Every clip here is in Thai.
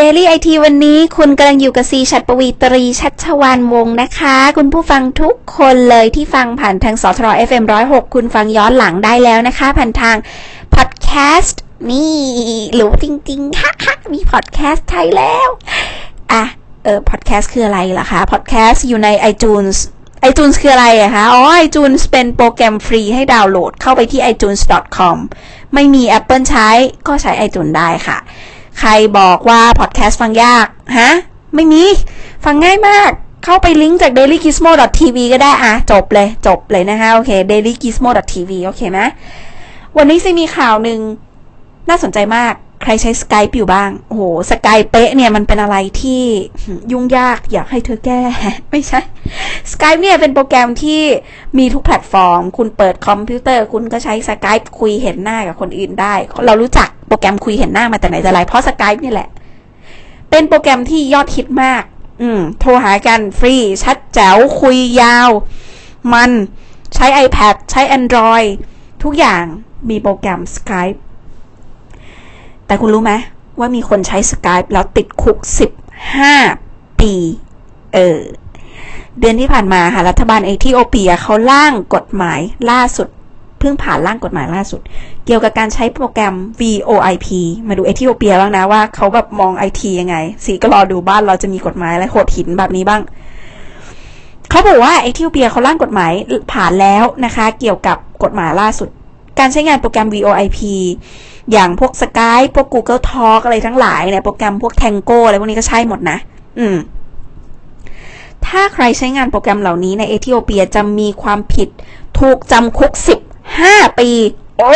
Daily IT วันนี้คุณกำลังอยู่กับซีชัดปวีตรีชัชวานวงศ์นะคะ คุณผู้ฟังทุกคนเลยที่ฟังผ่านทางสทร FM 106 คุณฟังย้อนหลังได้แล้วนะคะ ผ่านทางพอดแคสต์นี่หรือจริงๆฮะฮะมีพอดแคสต์ไทยแล้ว อะ เออพอดแคสต์คืออะไรล่ะคะพอดแคสต์อยู่ใน iTunes iTunes คืออะไรอะคะอ๋อ iTunes เป็นโปรแกรมฟรีให้ดาวน์โหลดเข้าไปที่ itunes.com ไม่มี Apple ใช้ก็ใช้ iTunes ได้ค่ะ ใครบอกว่าพอดแคสต์ฟังยากฮะไม่มี ฟังง่ายมากเข้าไปลิงก์จาก dailygizmo.tv ก็ได้อะจบเลยจบเลยนะคะโอเค dailygizmo.tv โอเคไหมวันนี้ซิมีข่าวหนึ่งน่าสนใจมากใครใช้ Skype อยู่บ้าง โอ้โห Skype เป๊ะเนี่ยมันเป็นอะไรที่ยุ่งยากอยากให้เธอแก้ ไม่ใช่ Skype เนี่ยเป็นโปรแกรมที่มีทุกแพลตฟอร์ม คุณเปิดคอมพิวเตอร์ คุณก็ใช้ Skype คุยเห็นหน้ากับคนอื่นได้ เรารู้จัก รแกรมคุยเห็นหน้ามาแต่ไหนแต่ไรเพราะ Skype นี่แหละ เป็นโปรแกรมที่ยอดฮิตมาก อืม โทรหากันฟรี ชัดแจ๋ว คุยยาว มันใช้ iPad ใช้ Android ทุกอย่างมีโปรแกรม Skype แต่คุณรู้ไหมว่ามีคนใช้ Skype แล้วติดคุก 15 ปี เออ เดือนที่ผ่านมาค่ะรัฐบาลเอธิโอเปียเขาล่างกฎหมายล่าสุด เพิ่งผ่านร่างกฎหมายล่าสุด เกี่ยวกับการใช้โปรแกรม VoIP มาดูเอธิโอเปียบ้างนะว่าเขาแบบมองไอทียังไง สีก็รอดูบ้านเราจะมีกฎหมายอะไรโหดหินแบบนี้บ้างเขาบอกว่าเอธิโอเปียเขาร่างกฎหมายผ่านแล้วนะคะ เกี่ยวกับกฎหมายล่าสุด การใช้งานโปรแกรม VoIP อย่างพวก Skype พวก Google Talk อะไรทั้งหลายเนี่ยโปรแกรมพวก Tango อะไรพวกนี้ก็ใช่หมดนะ อืม ถ้าใครใช้งานโปรแกรมเหล่านี้ในเอธิโอเปียจะมีความผิดถูกจำคุก 15ปี โอ้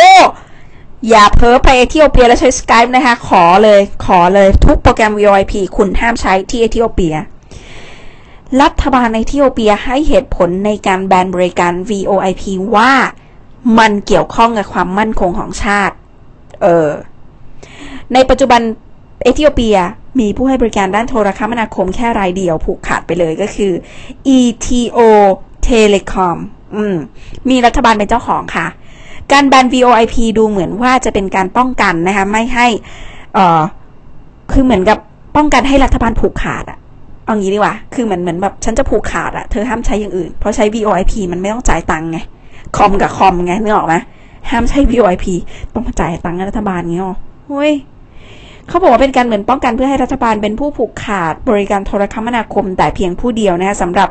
อย่าเพ้อไปเอธิโอเปียแล้วใช้ Skype นะคะ ขอเลย ขอเลยทุกโปรแกรม VoIP คุณห้ามใช้ที่เอธิโอเปีย รัฐบาลเอธิโอเปียให้เหตุผลในการแบนบริการ VoIP ว่ามันเกี่ยวข้องกับความมั่นคงของชาติ เออ ในปัจจุบันเอธิโอเปียมีผู้ให้บริการด้านโทรคมนาคมแค่รายเดียวผูกขาดไปเลยก็คือ ETO Telecom อืม มีรัฐบาลเป็นเจ้าของค่ะ การแบน VoIP ดูเหมือนว่าจะเป็นการป้องกันนะคะ ไม่ให้เอ่อคือเหมือนกับป้องกันให้รัฐบาลผูกขาดอะเอางี้ดีกว่า คือเหมือนเหมือนแบบฉันจะผูกขาดอะเธอห้ามใช้อย่างอื่น เพราะใช้ VoIP มันไม่ต้องจ่ายตังค์ไง คอมกับคอมไงนึกออกไหมห้ามใช้ VoIP ต้องมาจ่ายตังค์รัฐบาลเงี้ยหรอเฮ้ย เขาบอกว่าเป็นการเหมือนป้องกันเพื่อให้รัฐบาลเป็นผู้ผูกขาดบริการโทรคมนาคมแต่เพียงผู้เดียวนะคะสำหรับ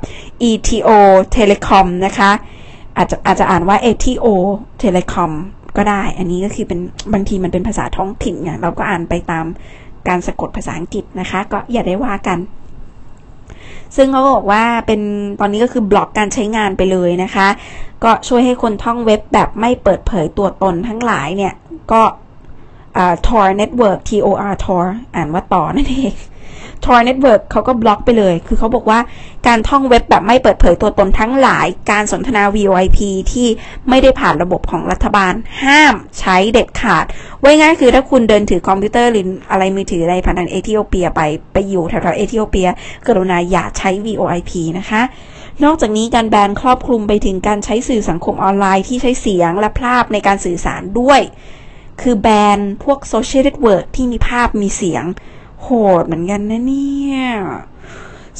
ETO Telecom นะคะ อาจจะอาจจะอ่านว่า ETO Telecom ก็ได้ อันนี้ก็คือเป็นบางทีมันเป็นภาษาท้องถิ่นไงเราก็อ่านไปตามการสะกดภาษาอังกฤษนะคะ ก็อย่าได้ว่ากัน ซึ่งเขาบอกว่าเป็นตอนนี้ก็คือบล็อกการใช้งานไปเลยนะคะ ก็ช่วยให้คนท่องเว็บแบบไม่เปิดเผยตัวตนทั้งหลายเนี่ย ก็ Tor Network T O R Tor อ่านว่าต่อนั่นเอง Tor Network เขาก็บล็อกไปเลย คือเขาบอกว่าการท่องเว็บแบบไม่เปิดเผยตัวตนทั้งหลาย การสนทนา VoIP ที่ไม่ได้ผ่านระบบของรัฐบาล ห้ามใช้เด็ดขาด ไว้ง่ายคือถ้าคุณเดินถือคอมพิวเตอร์หรืออะไรมือถืออะไรผ่านทางเอธิโอเปียไปไปอยู่แถวๆเอธิโอเปีย กรุณาอย่าใช้ VoIP นะคะนอกจากนี้การแบนครอบคลุมไปถึงการใช้สื่อสังคมออนไลน์ที่ใช้เสียงและภาพในการสื่อสารด้วย คือแบนพวกโซเชียลเน็ตเวิร์กที่มีภาพมีเสียง โหดเหมือนกันนะเนี่ย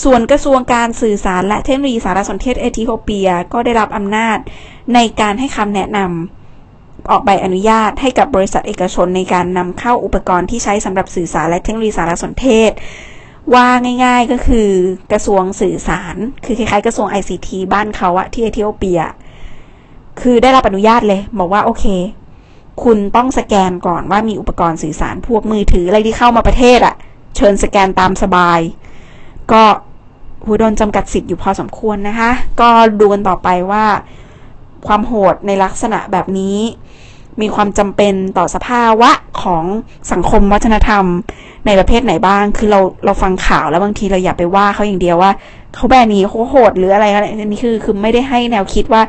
ส่วนกระทรวงการสื่อสารและเทคโนโลยีสารสนเทศเอธิโอเปียก็ได้รับอำนาจในการให้คำแนะนำออกใบอนุญาตให้กับบริษัทเอกชนในการนำเข้าอุปกรณ์ที่ใช้สำหรับสื่อสารและเทคโนโลยีสารสนเทศว่าง่ายๆก็คือกระทรวงสื่อสาร คือคล้ายๆกระทรวง ICT บ้านเขาอะที่เอธิโอเปีย คือได้รับอนุญาตเลย บอกว่าโอเค คุณต้องสแกนก่อนว่ามีอุปกรณ์สื่อสารพวกมือถืออะไรที่เข้ามาประเทศอะเชิญสแกนตามสบาย ก็หูโดนจำกัดสิทธิ์อยู่พอสมควรนะคะ ก็ดูกันต่อไปว่า ความโหดในลักษณะแบบนี้ มีความจำเป็นต่อสภาวะของสังคมวัฒนธรรม ในประเภทไหนบ้าง คือเราเราฟังข่าวแล้วบางทีเราอย่าไปว่าเขาอย่างเดียวว่าเขาแบบนี้เขาโหดหรืออะไรอะไรนี่คือคือไม่ได้ให้แนวคิดว่า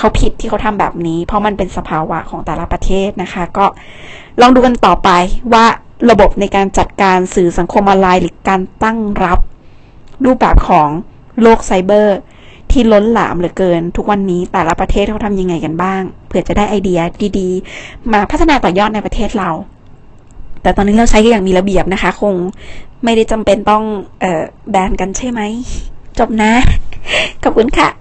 เขาผิดที่เขาทำแบบนี้ เพราะมันเป็นสภาวะของแต่ละประเทศนะคะ ก็ลองดูกันต่อไปว่าระบบในการจัดการสื่อสังคมออนไลน์หรือการตั้งรับ รูปแบบของโลกไซเบอร์ ที่ล้นหลามเหลือเกิน ทุกวันนี้แต่ละประเทศเขาทำยังไงกันบ้าง เผื่อจะได้ไอเดียดี ๆ มาพัฒนาต่อยอดในประเทศเรา แต่ตอนนี้เราใช้กันอย่างมีระเบียบนะคะ คงไม่ได้จำเป็นต้องออแบนกันใช่ไหม จบนะ ขอบคุณค่ะ